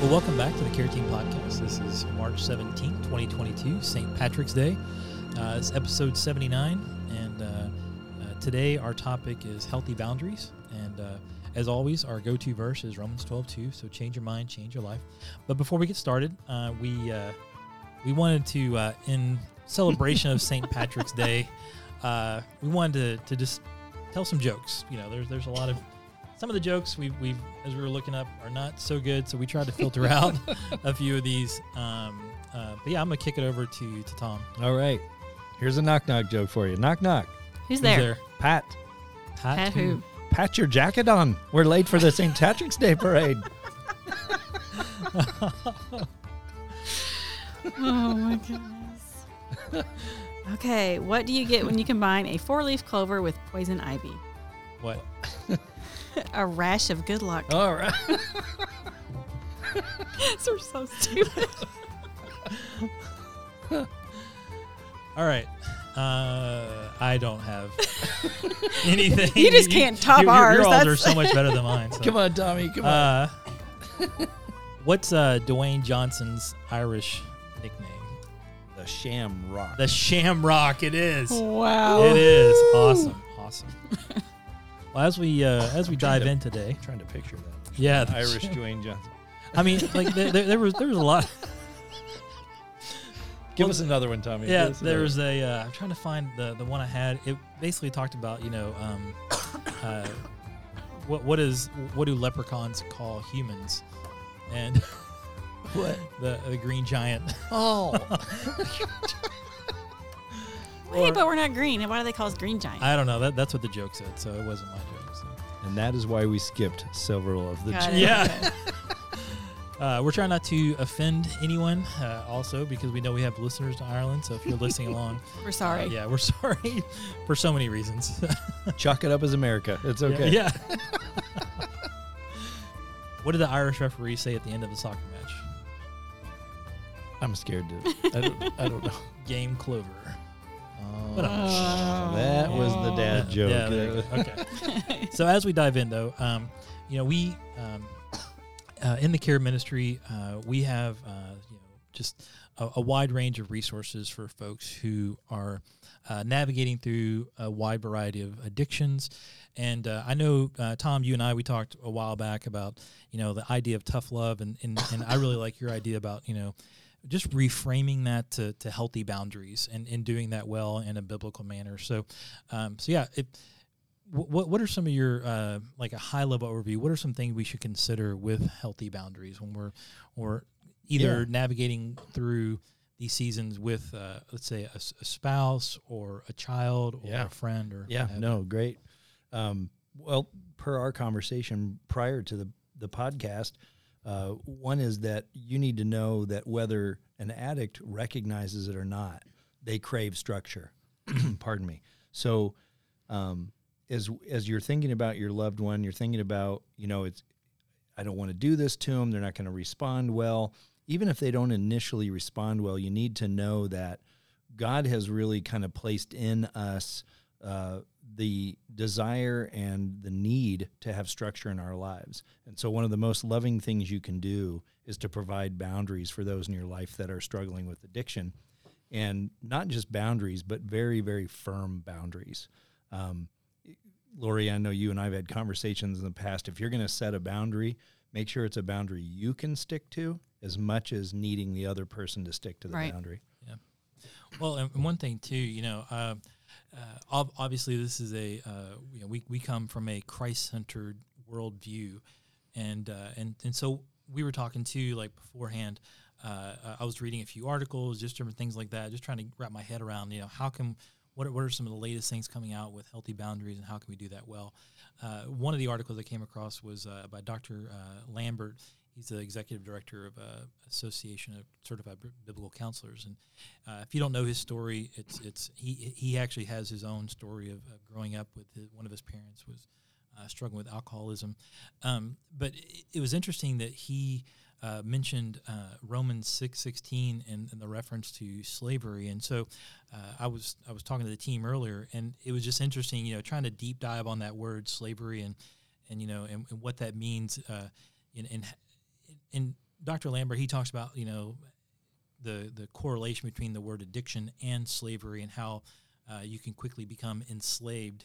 Well, welcome back to the Care Team Podcast. This is March 17th, 2022, St. Patrick's Day. Uh, it's episode 79, and uh, uh, today our topic is healthy boundaries. And uh, as always, our go to verse is Romans 12 2. So change your mind, change your life. But before we get started, uh, we, uh, we wanted to, in celebration of St. Patrick's Day, we wanted to, to just tell some jokes. You know, there's, there's a lot of some of the jokes we we as we were looking up are not so good, so we tried to filter out a few of these. Um, uh, but yeah, I'm gonna kick it over to to Tom. All right. Here's a knock knock joke for you. Knock knock. Who's Who's there? Pat, Pat, Pat who? pat your jacket on. We're late for the St. Patrick's Day parade. Oh my goodness. okay, what do you get when you combine a four-leaf clover with poison ivy? What? A rash of good luck. All right. These are so stupid. All right. Uh, I don't have anything. You just can't top your, ours, Your, yours are so much better than mine. so. Come on, Tommy. Come on. Uh, what's uh, Dwayne Johnson's Irish nickname? the Shamrock. The Shamrock. It is. wow. It is awesome. Awesome. Well, as we uh, as we dive to- in today, I'm trying to picture that. yeah, the Irish Dwayne Johnson. I mean, like there, there, there was there was a lot. Give Well, us another one, Tommy. Yeah, another there's a. Uh, I'm trying to find the the one I had. It basically talked about you know, um, uh, what what is what do leprechauns call humans, and What? the the green giant. Oh. Wait, but we're not green. And Why do they call us green giant? I don't know. That that's what the joke said, so it wasn't my joke. So. and that is why we skipped several of the Got jokes. it. Yeah. Uh, we're trying not to offend anyone, uh, also because we know we have listeners to Ireland. So if you're listening along, We're sorry. uh, yeah, we're sorry for so many reasons. Chalk it up as America. It's Yeah, okay. Yeah. what did the Irish referee say at the end of the soccer match? I'm scared to. I don't, I don't know. Game clover. Oh, What a- that was the dad joke. yeah, there you go. okay. so as we dive in, though, um, you know, we um, uh, in the care ministry, uh, we have uh, you know just a, a wide range of resources for folks who are uh, navigating through a wide variety of addictions. And uh, I know, uh, Tom, you and I, we talked a while back about, you know, the idea of tough love. And, and, and I really like your idea about, you know, just reframing that to, to healthy boundaries and, and doing that well in a biblical manner. So, um, so yeah, it, what what are some of your uh, like a high level overview? What are some things we should consider with healthy boundaries when we're or either Yeah. navigating through these seasons with uh, let's say a spouse or a child or Yeah. a friend or Yeah, no, great. Um, well, per our conversation prior to the the podcast, uh, one is that you need to know that whether an addict recognizes it or not, they crave structure. Pardon me. So, um, as as you're thinking about your loved one, you're thinking about you know it's I don't want to do this to them. They're not going to respond well. Even if they don't initially respond well, you need to know that God has really kind of placed in us uh, the desire and the need to have structure in our lives. And so, one of the most loving things you can do is to provide boundaries for those in your life that are struggling with addiction. And not just boundaries, but very, very firm boundaries. Um, Lori, I know you and I have had conversations in the past. If you're going to set a boundary, make sure it's a boundary you can stick to as much as needing the other person to stick to the Right. boundary. Yeah. Well, and and one thing too, you know, uh, uh, ob- obviously this is a uh, you know we we come from a Christ centered worldview, and uh, and and so we were talking too like beforehand. Uh, I was reading a few articles, just different things like that, just trying to wrap my head around, you know, how can what are, what are some of the latest things coming out with healthy boundaries and how can we do that well? Uh, one of the articles I came across was uh, by Dr. Uh, Lambert. He's the executive director of uh, Association of Certified Biblical Counselors, and uh, if you don't know his story, it's it's he he actually has his own story of, of growing up with his, one of his parents was uh, struggling with alcoholism, um, but it, it was interesting that he uh, mentioned uh, Romans six sixteen and, and the reference to slavery, and so uh, I was I was talking to the team earlier, and it was just interesting, you know, trying to deep dive on that word slavery and and you know and, and what that means, uh, in, in Dr. Lambert he talks about you know the the correlation between the word addiction and slavery and how uh, you can quickly become enslaved.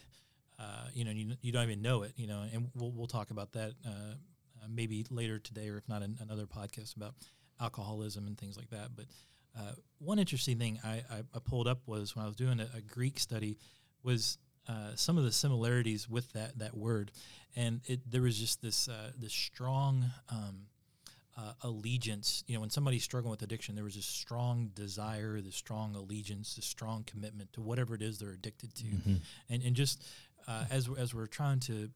Uh, you know, you, you don't even know it. You know, and we'll we'll talk about that uh, uh maybe later today, or if not in another podcast about alcoholism and things like that. But uh, one interesting thing I, I, I, pulled up was when I was doing a, a Greek study was uh, some of the similarities with that that word, and it there was just this this strong. Um, uh, allegiance. You know, when somebody's struggling with addiction, there was this strong desire, this strong allegiance, this strong commitment to whatever it is they're addicted to, mm-hmm. and and just uh, as as we're trying to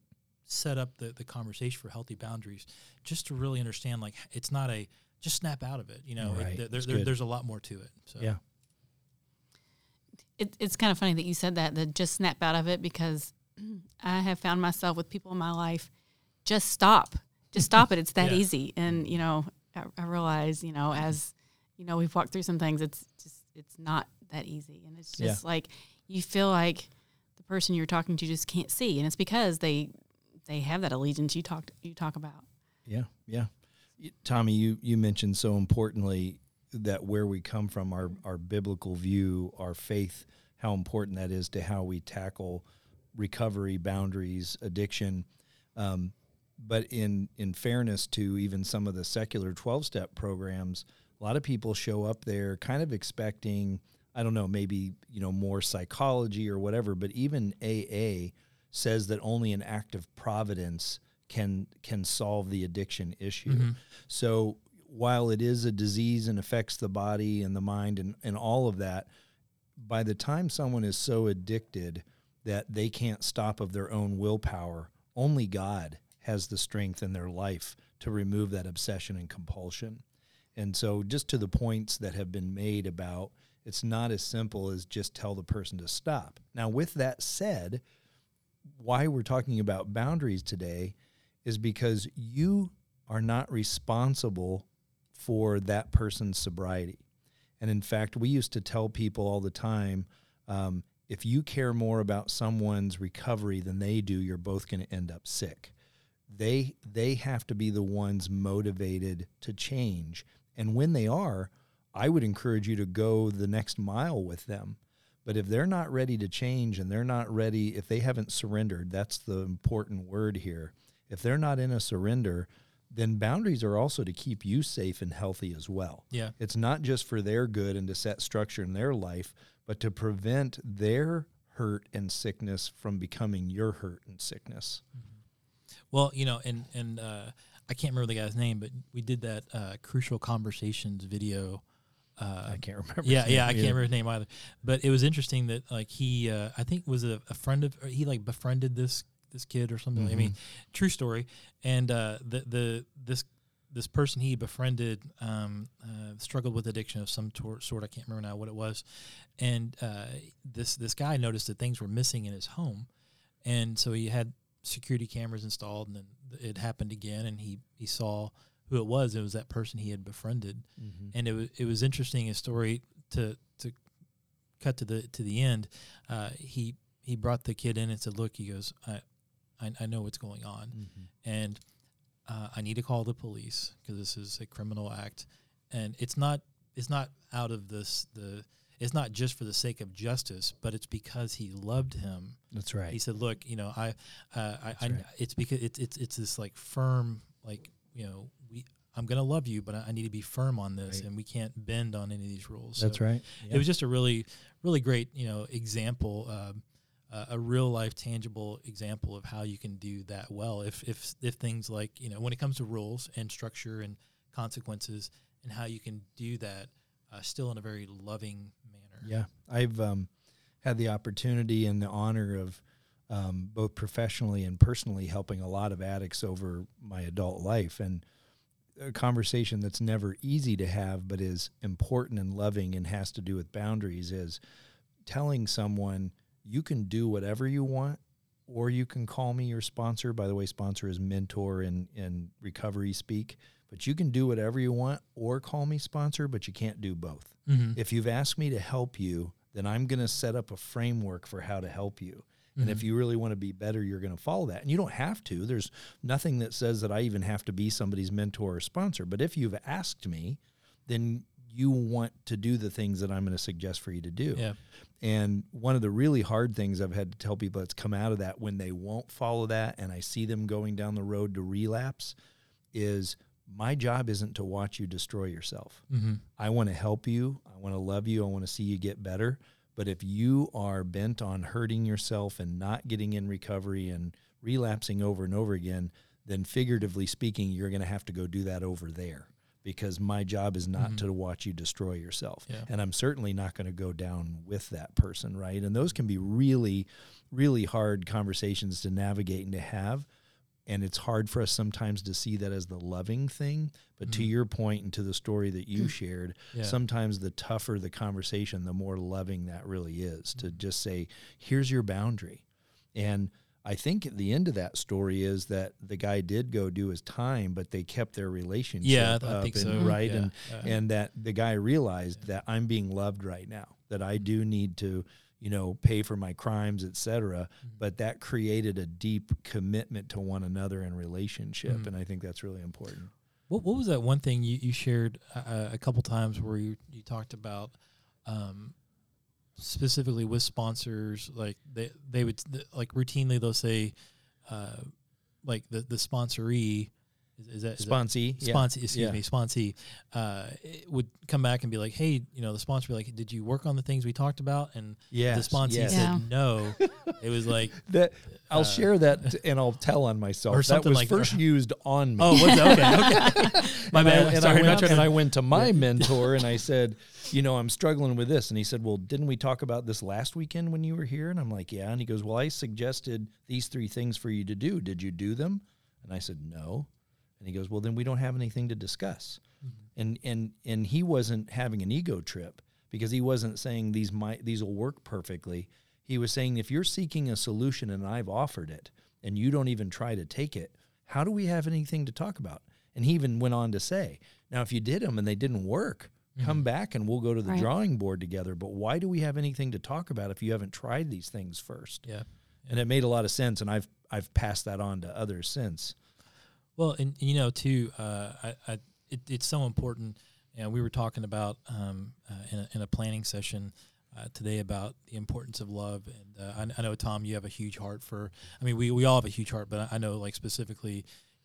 set up the the conversation for healthy boundaries, just to really understand, like it's not a just snap out of it. You know, right. it, there, there, there's a lot more to it. So. Yeah. It, it's kind of funny that you said that, that just snap out of it because I have found myself with people in my life, just stop just stop it. It's that yeah. easy. And you know, I, I, realize, you know, as you know, we've walked through some things. It's just it's not that easy, and it's just yeah. like you feel like the person you're talking to just can't see, and it's because they they have that allegiance you talked you talk about. Yeah, yeah. Tommy, you you mentioned so importantly that where we come from, our our biblical view, our faith, how important that is to how we tackle recovery, boundaries, addiction. Um, but in in fairness to even some of the secular 12 step programs a lot of people show up there kind of expecting i don't know maybe you know more psychology or whatever but even aa says that only an act of providence can can solve the addiction issue mm-hmm. so while it is a disease and affects the body and the mind and, and all of that by the time someone is so addicted that they can't stop of their own willpower only god has the strength in their life to remove that obsession and compulsion. And so, just to the points that have been made about it's not as simple as just tell the person to stop. Now, with that said, why we're talking about boundaries today is because you are not responsible for that person's sobriety. And in fact, we used to tell people all the time um, if you care more about someone's recovery than they do, you're both going to end up sick they they have to be the ones motivated to change. And when they are i would encourage you to go the next mile with them. But if they're not ready to change and they're not ready if they haven't surrendered that's the important word here. If they're not in a surrender then boundaries are also to keep you safe and healthy as well. Yeah. It's not just for their good and to set structure in their life but to prevent their hurt and sickness from becoming your hurt and sickness. Mm-hmm. Well, you know, and and uh, I can't remember the guy's name, but we did that uh, crucial conversations video. Uh, I can't remember. Yeah, yeah, I can't remember his name either. But it was interesting that like he, uh, I think was a, a, friend of he like befriended this this kid or something. Mm-hmm. I mean, mm-hmm. true story. And uh, the the this this person he befriended um, uh, struggled with addiction of some tor- sort. I can't remember now what it was. And uh, this this guy noticed that things were missing in his home, and so he had security cameras installed, and then it happened again, and he he saw who it was. It was that person he had befriended, mm-hmm. and it was it was interesting. his story to to cut to the to the end. Uh, he he brought the kid in and said, "Look," he goes, "I I, I know what's going on, mm-hmm. and uh, I need to call the police because this is a criminal act, and it's not it's not out of this the." It's not just for the sake of justice, but it's because he loved him. That's right. He said, "Look, you know, I, uh, I, I right. it's because it's it's it's this like firm, like you know, we." I'm gonna love you, but I need to be firm on this, right. and we can't bend on any of these rules. That's so right. Yeah. It was just a really, really great, you know, example, um, uh, a real life, tangible example of how you can do that well. If if if things like you know, when it comes to rules and structure and consequences, and how you can do that uh, still in a very loving manner. yeah, I've um, had the opportunity and the honor of um, both professionally and personally helping a lot of addicts over my adult life, and a conversation that's never easy to have, but is important and loving and has to do with boundaries is telling someone you can do whatever you want or you can call me your sponsor. By the way, sponsor is mentor in, in recovery speak but you can do whatever you want or call me sponsor, but you can't do both. Mm-hmm. If you've asked me to help you, then I'm going to set up a framework for how to help you. And if you really want to be better, you're going to follow that. And you don't have to. There's nothing that says that I even have to be somebody's mentor or sponsor. But if you've asked me, then you want to do the things that I'm going to suggest for you to do. Yeah. And one of the really hard things I've had to tell people that's come out of that when they won't follow that and I see them going down the road to relapse is my job isn't to watch you destroy yourself. Mm-hmm. I want to help you. I want to love you. I want to see you get better. But if you are bent on hurting yourself and not getting in recovery and relapsing over and over again, then figuratively speaking, you're going to have to go do that over there because my job is not mm-hmm. to watch you destroy yourself. Yeah. And I'm certainly not going to go down with that person, right? And those can be really, really hard conversations to navigate and to have. And it's hard for us sometimes to see that as the loving thing. But to mm-hmm. your point and to the story that you mm. shared, Yeah. sometimes the tougher the conversation, the more loving that really is to mm-hmm. just say, here's your boundary. And I think the end of that story is that the guy did go do his time, but they kept their relationship Yeah, I up think and, so. right. Yeah, And yeah. and that the guy realized that I'm being loved right now, that I do need to, you know, pay for my crimes, etc. Mm-hmm. But that created a deep commitment to one another in relationship. Mhm. And I think that's really important. What, what was that one thing you, you shared uh, a couple times where you, you talked about um, specifically with sponsors like they they would like routinely they'll say uh, like the the sponsoree is, is that is that- Sponsee. yeah. sponsee excuse Yeah. me sponsee uh, would come back and be like hey you know the sponsor would be like did you work on the things we talked about and Yes, the sponsee yes. said Yeah. no it was like That I'll Uh, share that and I'll tell on myself. or something that was like- first used on me. oh what's that? okay okay my and bad and, sorry I went, and I went to my mentor and I said, you know, I'm struggling with this. And he said, well, didn't we talk about this last weekend when you were here? And I'm like, yeah. And he goes, well, I suggested these three things for you to do. Did you do them? And I said, no. And he goes, well, then we don't have anything to discuss. Mm-hmm. And and and he wasn't having an ego trip because he wasn't saying these might these will work perfectly. He was saying if you're seeking a solution and I've offered it and you don't even try to take it, how do we have anything to talk about? And he even went on to say, now if you did them and they didn't work, come mm-hmm. back and we'll go to the Right. drawing board together. But why do we have anything to talk about if you haven't tried these things first? yeah And it made a lot of sense and I've I've passed that on to others since. Well, and you know, too, uh, I, I, it, it's so important. And we were talking about um, uh, in, a, in a planning session uh, today about the importance of love. And uh, I, I know, Tom, you have a huge heart for. I mean, we, we all have a huge heart, but I, I know, like specifically,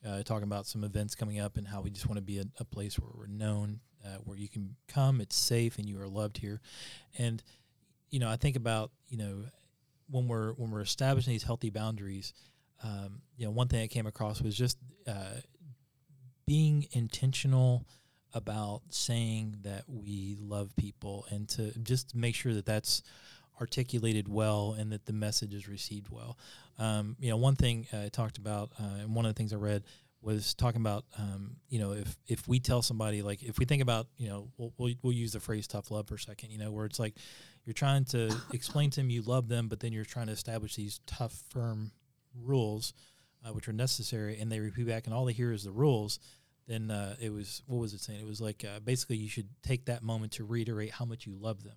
uh, talking about some events coming up and how we just want to be a, a place where we're known, uh, where you can come, it's safe, and you are loved here. And you know, I think about you know when we're when we're establishing these healthy boundaries um, you know, one thing I came across was just uh, being intentional about saying that we love people and to just make sure that that's articulated well and that the message is received well. Um, you know, one thing I talked about, uh, and one of the things I read was talking about, um, you know, if if we tell somebody like if we think about, you know, we'll, we'll we'll use the phrase tough love for a second, you know, where it's like you're trying to explain to them you love them, but then you're trying to establish these tough, firm rules, uh, which are necessary, and they repeat back, and all they hear is the rules. Then uh, it was what was it saying? It was like uh, basically you should take that moment to reiterate how much you love them.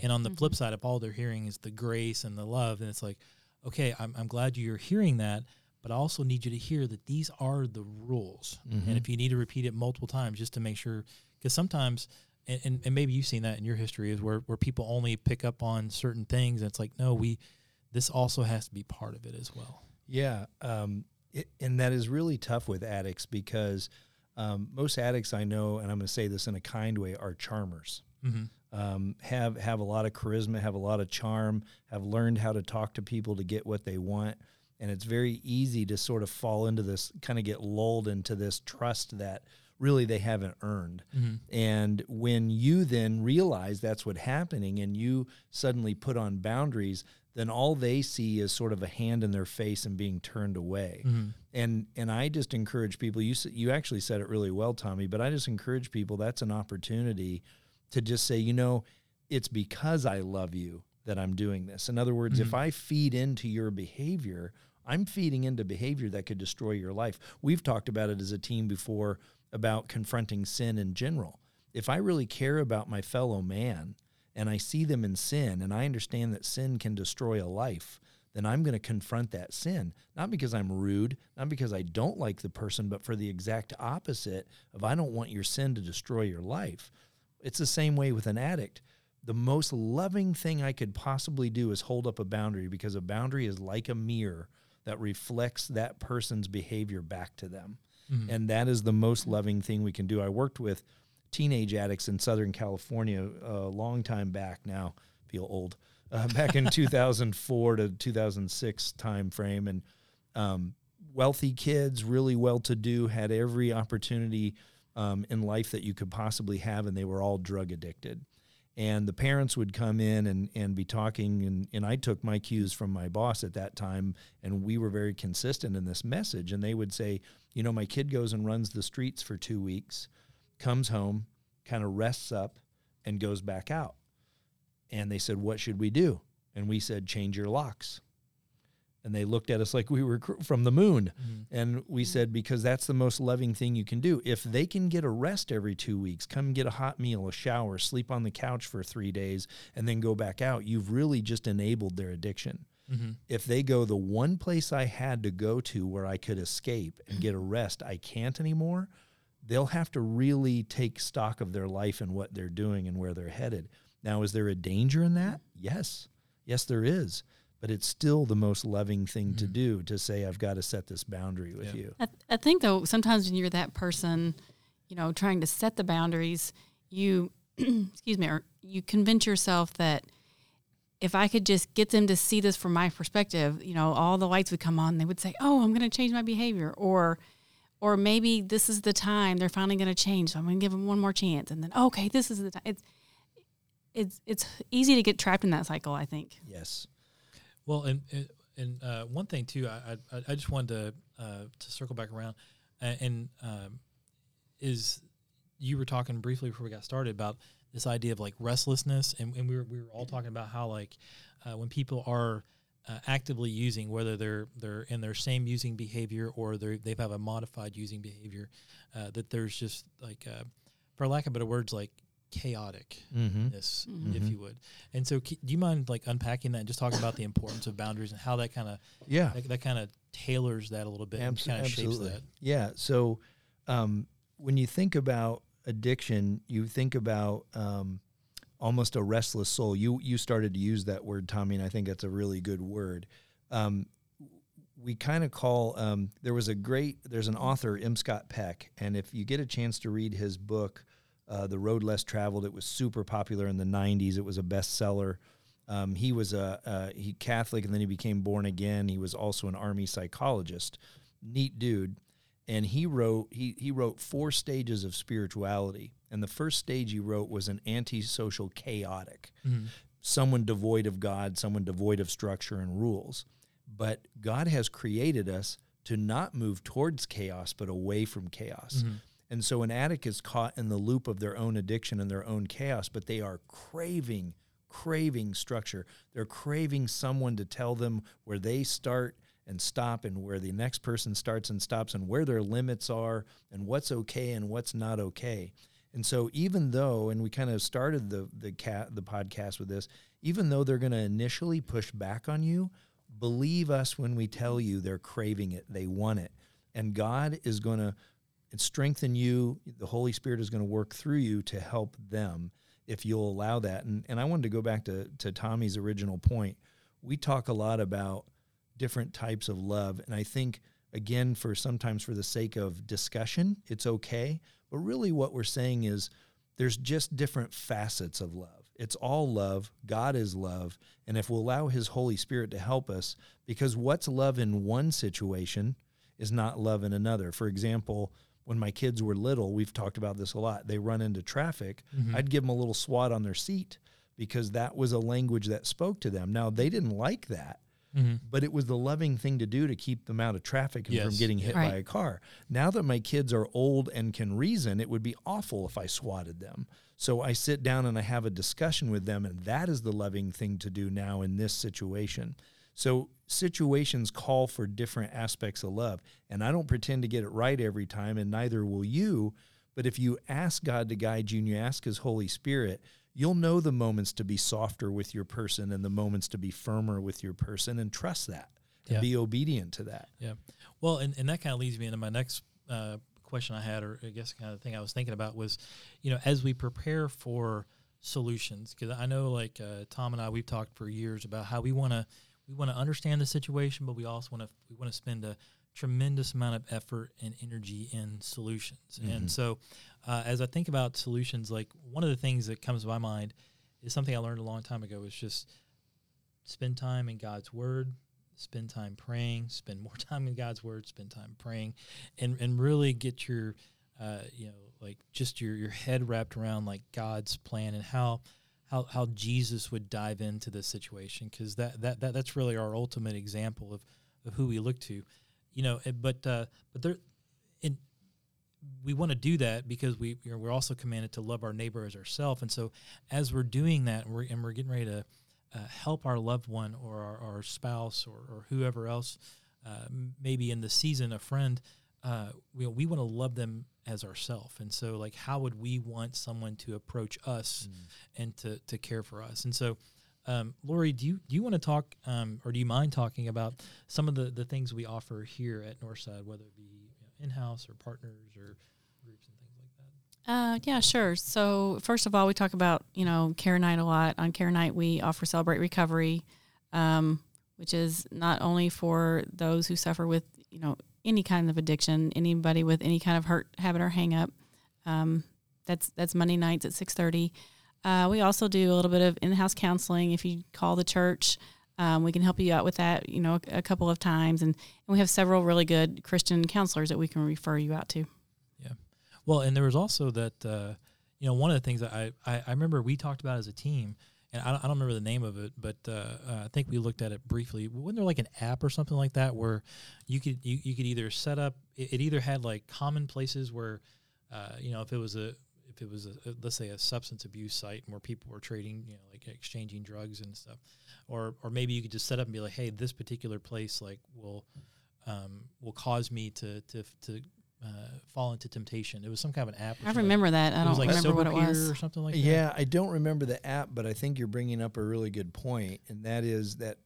And on the flip side, if all they're hearing is the grace and the love, then it's like, okay, I'm, I'm glad you're hearing that, but I also need you to hear that these are the rules. And if you need to repeat it multiple times just to make sure, because sometimes, and, and, and maybe you've seen that in your history, is where, where people only pick up on certain things. And it's like, no, we, this also has to be part of it as well. Yeah, um, it, and that is really tough with addicts because um, most addicts I know, and I'm going to say this in a kind way, are charmers. Mm-hmm. Um, have have a lot of charisma, have a lot of charm, have learned how to talk to people to get what they want, and it's very easy to sort of fall into this, kind of get lulled into this trust that really they haven't earned. And when you then realize that's what's happening, and you suddenly put on boundaries, then all they see is sort of a hand in their face and being turned away. Mm-hmm. And and I just encourage people. You you actually said it really well, Tommy. But I just encourage people. That's an opportunity to just say, you know, it's because I love you that I'm doing this. In other words, if mm-hmm. I feed into your behavior, I'm feeding into behavior that could destroy your life. We've talked about it as a team before about confronting sin in general. If I really care about my fellow man and I see them in sin and I understand that sin can destroy a life, then I'm going to confront that sin. Not because I'm rude, not because I don't like the person, but for the exact opposite of I don't want your sin to destroy your life. It's the same way with an addict. The most loving thing I could possibly do is hold up a boundary because a boundary is like a mirror that reflects that person's behavior back to them. Mm-hmm. And that is the most loving thing we can do. I worked with teenage addicts in Southern California a long time back now, feel old, uh, back in 2004 to 2006 time frame. And um, wealthy kids, really well to do, had every opportunity um, in life that you could possibly have, and they were all drug addicted. And the parents would come in and, and be talking, and, and I took my cues from my boss at that time, and we were very consistent in this message. And they would say, You know, my kid goes and runs the streets for two weeks comes home, kind of rests up, and goes back out. And they said, What should we do? And we said, Change your locks. And they looked at us like we were from the moon. Mm-hmm. And we said, Because that's the most loving thing you can do. If they can get a rest every two weeks, come get a hot meal, a shower, sleep on the couch for three days, and then go back out, you've really just enabled their addiction. Mm-hmm. If they go, the one place I had to go to where I could escape and get a rest, I can't anymore they'll have to really take stock of their life and what they're doing and where they're headed. Now, is there a danger in that? Yes. Yes, there is. But it's still the most loving thing mm-hmm. to do to say, I've got to set this boundary with yeah. you. I, I think, though, sometimes when you're that person, you know, trying to set the boundaries, you, excuse me, or you convince yourself that if I could just get them to see this from my perspective, you know, all the lights would come on. They would say, "Oh, I'm going to change my behavior," or or maybe this is the time they're finally going to change. So I'm going to give them one more chance, and then okay, this is the time. It's it's it's easy to get trapped in that cycle. I think. Yes. Well, and and uh, one thing too, I, I, I just wanted to uh, to circle back around, and um, is you were talking briefly before we got started about this idea of like restlessness, and, and we were we were all talking about how like uh, when people are uh, actively using, whether they're they're in their same using behavior or they they have a modified using behavior, uh, that there's just like, uh, for lack of better words, like chaoticness, mm-hmm. mm-hmm. if you would. And so, do you mind like unpacking that and just talking about the importance of boundaries and how that kind of yeah that, that kind of tailors that a little bit Abs- and kind of shapes that? Yeah. So, um, when you think about addiction, you think about um, almost a restless soul. You you started to use that word, Tommy, and I think that's a really good word. Um, we kind of call um, there was a great there's an author M. Scott Peck, and if you get a chance to read his book, uh, The Road Less Traveled, it was super popular in the '90s. It was a bestseller. Um, he was a he Catholic, and then he became born again. He was also an army psychologist. Neat dude and he wrote he, he wrote four stages of spirituality and the first stage he wrote was an antisocial chaotic mm-hmm. someone devoid of god someone devoid of structure and rules but god has created us to not move towards chaos but away from chaos mm-hmm. and so an addict is caught in the loop of their own addiction and their own chaos but they are craving craving structure they're craving someone to tell them where they start and stop and where the next person starts and stops and where their limits are and what's okay and what's not okay. And so even though and we kind of started the the cat the podcast with this, even though they're going to initially push back on you, believe us when we tell you they're craving it, they want it. And God is going to strengthen you, the Holy Spirit is going to work through you to help them if you'll allow that. And and I wanted to go back to to Tommy's original point. We talk a lot about different types of love. And I think, again, for sometimes for the sake of discussion, it's okay. But really, what we're saying is there's just different facets of love. It's all love. God is love. And if we'll allow His Holy Spirit to help us, because what's love in one situation is not love in another. For example, when my kids were little, we've talked about this a lot. They run into traffic. Mm-hmm. I'd give them a little swat on their seat because that was a language that spoke to them. Now, they didn't like that. Mm-hmm. But it was the loving thing to do to keep them out of traffic and yes. from getting hit right. by a car. Now that my kids are old and can reason, it would be awful if I swatted them. So I sit down and I have a discussion with them, and that is the loving thing to do now in this situation. So situations call for different aspects of love. And I don't pretend to get it right every time, and neither will you. But if you ask God to guide you and you ask His Holy Spirit, you'll know the moments to be softer with your person and the moments to be firmer with your person and trust that and Yeah. be obedient to that. Yeah. Well, and, and that kind of leads me into my next uh, question I had, or I guess kind of thing I was thinking about was, you know, as we prepare for solutions, because I know like uh, Tom and I, we've talked for years about how we want to we want to understand the situation, but we also want to we want to spend a tremendous amount of effort and energy in solutions. And so, uh, as I think about solutions, like one of the things that comes to my mind is something I learned a long time ago. Is just spend time in God's Word, spend time praying, spend more time in God's Word, spend time praying, and and really get your, uh, you know, like just your your head wrapped around like God's plan and how. How, how Jesus would dive into this situation because that, that, that that's really our ultimate example of, of who we look to, you know. eh, But uh, but there, in we want to do that because we you know, we're also commanded to love our neighbor as ourselves, and so as we're doing that, and we're, and we're getting ready to uh, help our loved one or our, our spouse or, or whoever else, uh, maybe in the season, a friend, uh, we, we want to love them as ourselves. And so, like, how would we want someone to approach us and to, to care for us? And so, um, Lori, do you do you want to talk, um, or do you mind talking about some of the, the things we offer here at Northside, whether it be you know, in house or partners or groups and things like that? Uh, yeah, sure. So first of all, we talk about you know Care Night a lot. On Care Night, we offer Celebrate Recovery, um, which is not only for those who suffer with you know any kind of addiction, anybody with any kind of hurt habit or hang up. Um, that's that's Monday nights at six thirty. Uh, we also do a little bit of in-house counseling. If you call the church, um, we can help you out with that. You know, a, a couple of times, and, and we have several really good Christian counselors that we can refer you out to. Yeah. Well, and there was also that, uh, you know, one of the things that I, I, I remember we talked about as a team, and I don't, I don't remember the name of it, but uh, uh, I think we looked at it briefly. Wasn't there like an app or something like that where you could you, you could either set up it, it either had like common places where, uh, you know, if it was a if it was a let's say a substance abuse site where people were trading, you know, like exchanging drugs and stuff, or or maybe you could just set up and be like, hey, this particular place like will um, will cause me to to to uh, fall into temptation. It was some kind of an app. I something. remember that. I don't like remember what it was. or something like that. Yeah, I don't remember the app, but I think you're bringing up a really good point, and that is that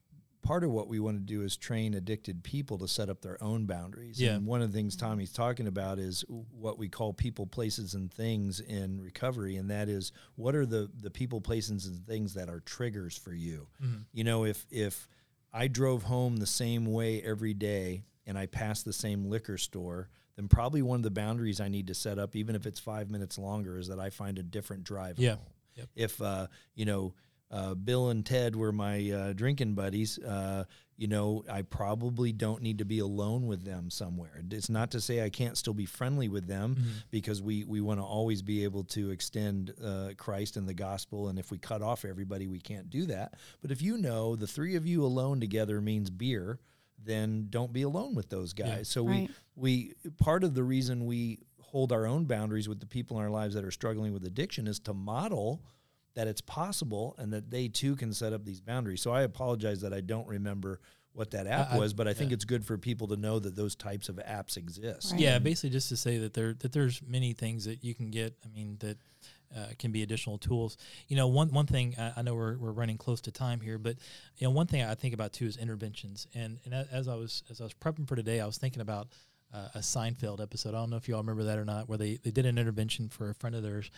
part of what we want to do is train addicted people to set up their own boundaries. Yeah. And one of the things Tommy's talking about is what we call people, places, and things in recovery, and that is what are the the people, places, and things that are triggers for you. Mhm. You know, if if I drove home the same way every day and I passed the same liquor store, then probably one of the boundaries I need to set up, even if it's five minutes longer, is that I find a different drive Yeah. home. Yep. If uh, you know, uh, Bill and Ted were my uh, drinking buddies, uh, you know, I probably don't need to be alone with them somewhere. It's not to say I can't still be friendly with them Mm-hmm. because we we want to always be able to extend uh, Christ and the gospel. And if we cut off everybody, we can't do that. But if you know the three of you alone together means beer, then don't be alone with those guys. Yeah. So Right. we we part of the reason we hold our own boundaries with the people in our lives that are struggling with addiction is to model that it's possible and that they too can set up these boundaries. So I apologize that I don't remember what that app I- was, but I think yeah. it's good for people to know that those types of apps exist. Right. Yeah, basically just to say that there that there's many things that you can get. I mean that uh, can be additional tools. You know, one one thing I, I know we're, we're running close to time here, but you know one thing I think about too is interventions. And and as I was as I was prepping for today, I was thinking about. Uh, a Seinfeld episode. I don't know if you all remember that or not, where they, they did an intervention for a friend of theirs,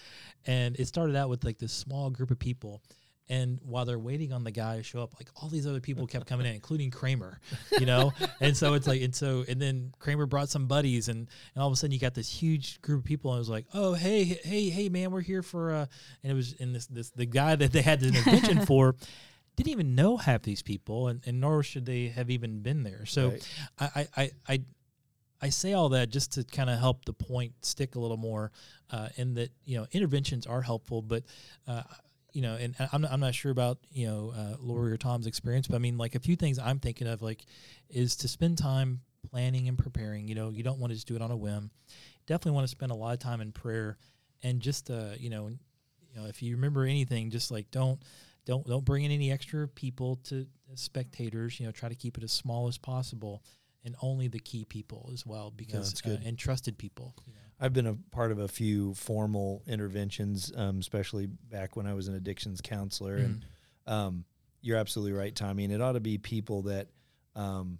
and it started out with like this small group of people, and while they're waiting on the guy to show up, like all these other people kept coming in, including Kramer, you know. and so it's like, and so, and then Kramer brought some buddies, and, and all of a sudden you got this huge group of people, and it was like, oh hey hey hey man, we're here for, uh, and it was in this this the guy that they had the intervention for. Didn't even know half these people, and, and nor should they have even been there. So, Right. I, I, I, I say all that just to kind of help the point stick a little more, uh, in that you know interventions are helpful, but uh, you know, and I'm not, I'm not sure about you know uh, Lori or Tom's experience, but I mean like a few things I'm thinking of like is to spend time planning and preparing. You know, you don't want to just do it on a whim. Definitely want to spend a lot of time in prayer, and just uh, you know, you know, if you remember anything, just like don't don't don't bring in any extra people to spectators. You know, try to keep it as small as possible, and only the key people as well, because. Uh, and trusted people. You know. I've been a part of a few formal interventions, um, especially back when I was an addictions counselor. Mm-hmm. And um, you're absolutely right, Tommy. And it ought to be people that, um,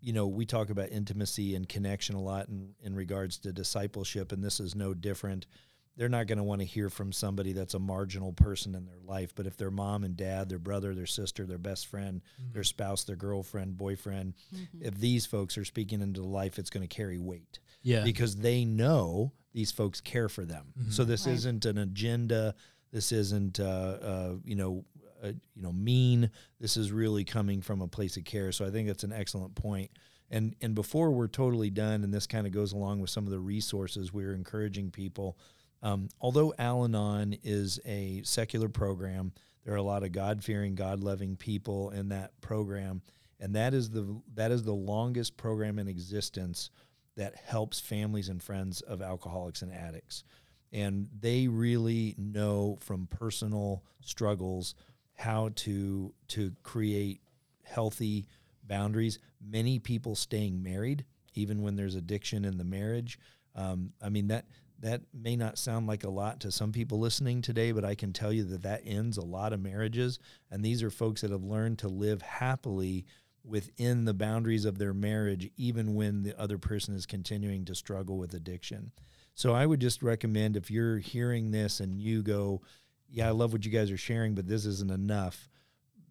you know, we talk about intimacy and connection a lot in, in regards to discipleship, and this is no different. They're not going to want to hear from somebody that's a marginal person in their life. But if their mom and dad, their brother, their sister, their best friend, their spouse, their girlfriend, boyfriend, if these folks are speaking into the life, it's going to carry weight Yeah. because they know these folks care for them. So this Right. isn't an agenda. This isn't, uh, uh, you know, uh, you know, mean. This is really coming from a place of care. So I think that's an excellent point. And and before we're totally done, and this kind of goes along with some of the resources we're encouraging people. Um, although Al-Anon is a secular program, there are a lot of God-fearing, God-loving people in that program, and that is the that is the longest program in existence that helps families and friends of alcoholics and addicts. And they really know from personal struggles how to to create healthy boundaries. Many people staying married, even when there's addiction in the marriage. Um, I mean that that may not sound like a lot to some people listening today, but I can tell you that that ends a lot of marriages. And these are folks that have learned to live happily within the boundaries of their marriage, even when the other person is continuing to struggle with addiction. So I would just recommend if you're hearing this and you go, Yeah, I love what you guys are sharing, but this isn't enough,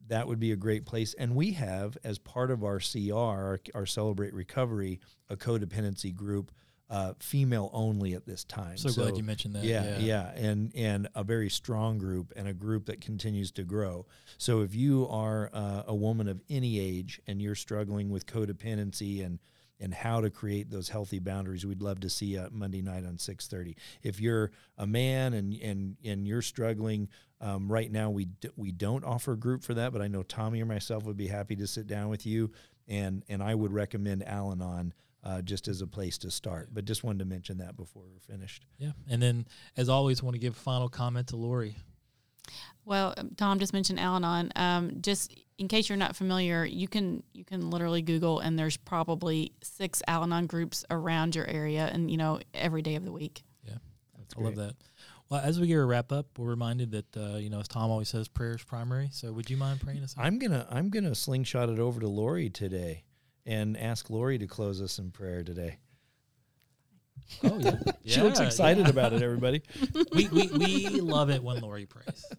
that would be a great place. And we have, as part of our CR, our, our Celebrate Recovery, a codependency group, uh, female only at this time. so, glad you mentioned that. Yeah, yeah, and and a very strong group and a group that continues to grow. So if you are uh, a woman of any age and you're struggling with codependency and and how to create those healthy boundaries, we'd love to see you Monday night on six thirty. If you're a man and and and you're struggling um, right now, we d- we don't offer a group for that, but I know Tommy or myself would be happy to sit down with you, and and I would recommend Al-Anon. Uh, just as a place to start, but just wanted to mention that before we're finished. Yeah. And then, as always, want to give final comment to Lori. Well, um, Tom just mentioned Al-Anon. Um, just in case you're not familiar, you can you can literally Google, and there's probably six Al-Anon groups around your area, and you know every day of the week. Yeah. That's I love that. Well, as we get a wrap up, we're reminded that, uh, you know, as Tom always says, prayer is primary. So would you mind praying us out? I'm gonna I'm gonna slingshot it over to Lori today and ask Lori to close us in prayer today. Oh, yeah. she looks excited yeah. about it, everybody. we, we, we love it when Lori prays. So.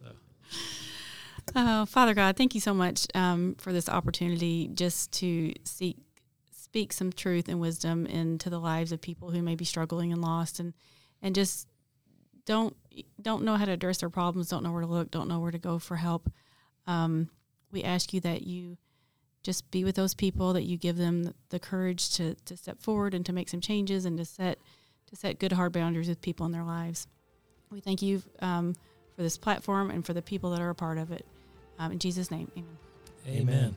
Oh, Father God, thank you so much um, for this opportunity just to seek, speak some truth and wisdom into the lives of people who may be struggling and lost, and and just don't don't know how to address their problems, don't know where to look, don't know where to go for help. Um, we ask you that you just be with those people, that you give them the courage to to step forward and to make some changes and to set to set good hard boundaries with people in their lives. We thank you um, for this platform and for the people that are a part of it. Um, in Jesus' name, amen. Amen. Amen.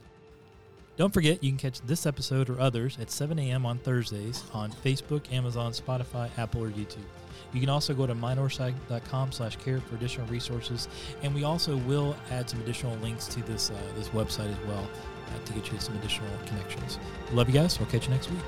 Don't forget, you can catch this episode or others at 7 a.m. on Thursdays on Facebook, Amazon, Spotify, Apple, or YouTube. You can also go to mynorthside.com slash care for additional resources. And we also will add some additional links to this, uh, this website as well to get you some additional connections. Love you guys. We'll catch you next week.